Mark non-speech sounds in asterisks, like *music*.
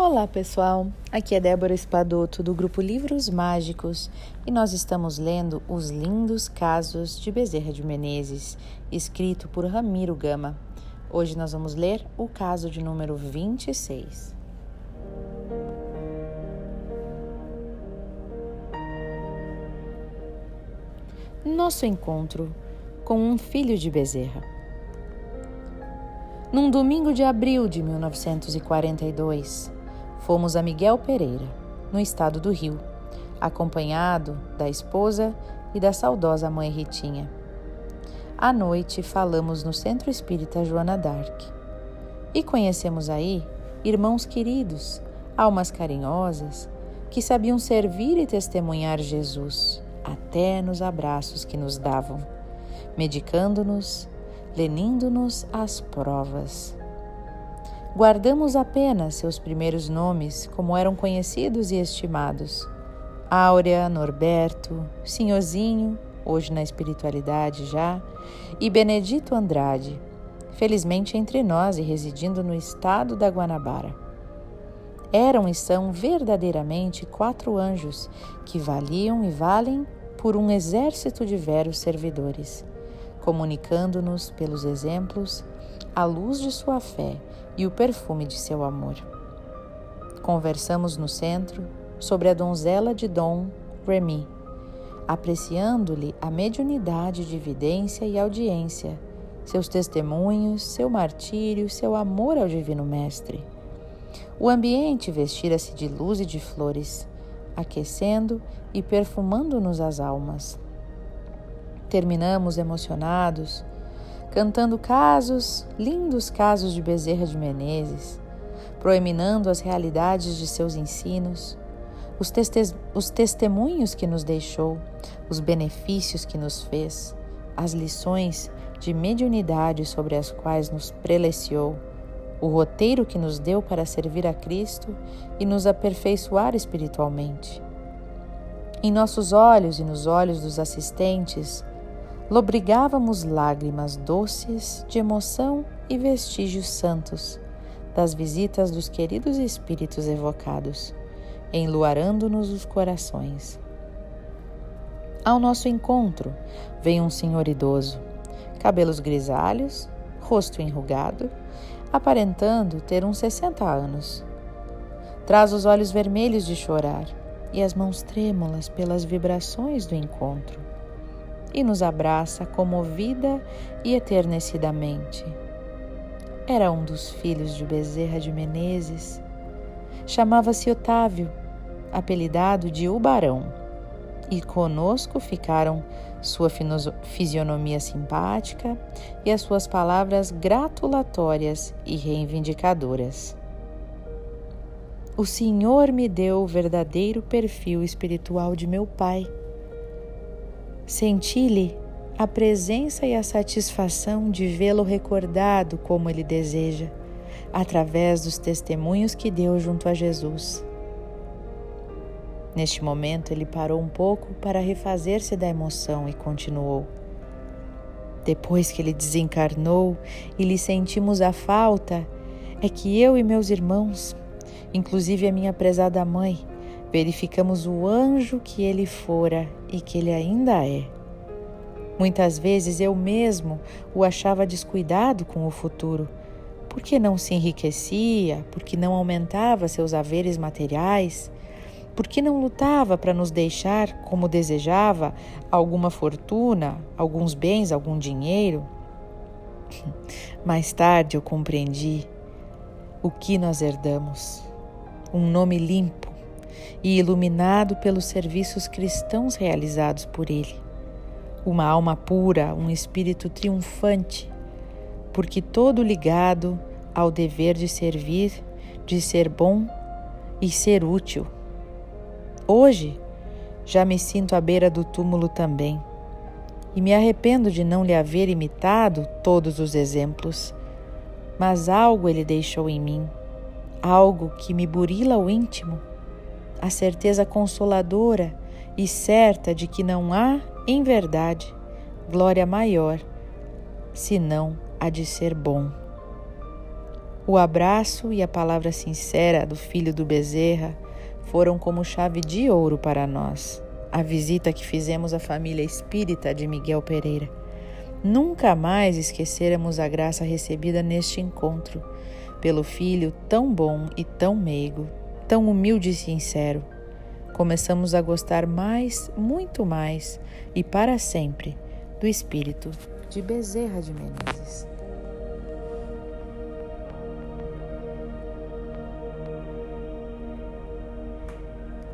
Olá pessoal, aqui é Débora Espadoto do grupo Livros Mágicos e nós estamos lendo Os Lindos Casos de Bezerra de Menezes, escrito por Ramiro Gama. Hoje nós vamos ler o caso de número 26. Nosso encontro com um filho de Bezerra. Num domingo de abril de 1942, fomos a Miguel Pereira, no estado do Rio, acompanhado da esposa e da saudosa mãe Ritinha. À noite falamos no Centro Espírita Joana d'Arc e conhecemos aí irmãos queridos, almas carinhosas, que sabiam servir e testemunhar Jesus, até nos abraços que nos davam, medicando-nos, lenindo-nos às provas. Guardamos apenas seus primeiros nomes, como eram conhecidos e estimados. Áurea, Norberto, Sinhozinho, hoje na espiritualidade já, e Benedito Andrade, felizmente entre nós e residindo no estado da Guanabara. Eram e são verdadeiramente quatro anjos que valiam e valem por um exército de veros servidores, comunicando-nos pelos exemplos a luz de sua fé e o perfume de seu amor. Conversamos no centro sobre a donzela de Dom Remy, apreciando-lhe a mediunidade de evidência e audiência, seus testemunhos, seu martírio, seu amor ao Divino Mestre. O ambiente vestira-se de luz e de flores, aquecendo e perfumando-nos as almas. Terminamos emocionados cantando casos, lindos casos de Bezerra de Menezes, proeminando as realidades de seus ensinos, os, os testemunhos que nos deixou, os benefícios que nos fez, as lições de mediunidade sobre as quais nos preleciou, o roteiro que nos deu para servir a Cristo e nos aperfeiçoar espiritualmente. Em nossos olhos e nos olhos dos assistentes, lobrigávamos lágrimas doces de emoção e vestígios santos das visitas dos queridos espíritos evocados, enluarando-nos os corações. Ao nosso encontro vem um senhor idoso, cabelos grisalhos, rosto enrugado, aparentando ter uns 60 anos. Traz os olhos vermelhos de chorar e as mãos trêmulas pelas vibrações do encontro e nos abraça comovida e eternecidamente. Era um dos filhos de Bezerra de Menezes. Chamava-se Otávio, apelidado de Ubarão, e conosco ficaram sua fisionomia simpática e as suas palavras gratulatórias e reivindicadoras. O Senhor me deu o verdadeiro perfil espiritual de meu pai Senti-lhe a presença e a satisfação de vê-lo recordado como ele deseja, através dos testemunhos que deu junto a Jesus. Neste momento, ele parou um pouco para refazer-se da emoção e continuou. Depois que ele desencarnou e lhe sentimos a falta, é que eu e meus irmãos, inclusive a minha prezada mãe, verificamos o anjo que ele fora e que ele ainda é. Muitas vezes eu mesmo o achava descuidado com o futuro, porque não se enriquecia, porque não aumentava seus haveres materiais, porque não lutava para nos deixar, como desejava, alguma fortuna, alguns bens, algum dinheiro. *laughs* Mais tarde eu compreendi o que nós herdamos: um nome limpo e iluminado pelos serviços cristãos realizados por ele. Uma alma pura, um espírito triunfante, porque todo ligado ao dever de servir, de ser bom e ser útil. Hoje já me sinto à beira do túmulo também, e me arrependo de não lhe haver imitado todos os exemplos, mas algo ele deixou em mim, algo que me burila o íntimo a certeza consoladora e certa de que não há, em verdade, glória maior, senão a de ser bom. O abraço e a palavra sincera do filho do Bezerra foram como chave de ouro para nós. A visita que fizemos à família espírita de Miguel Pereira. Nunca mais esqueceremos a graça recebida neste encontro, pelo filho tão bom e tão meigo, tão humilde e sincero. Começamos a gostar mais, muito mais e para sempre do espírito de Bezerra de Menezes.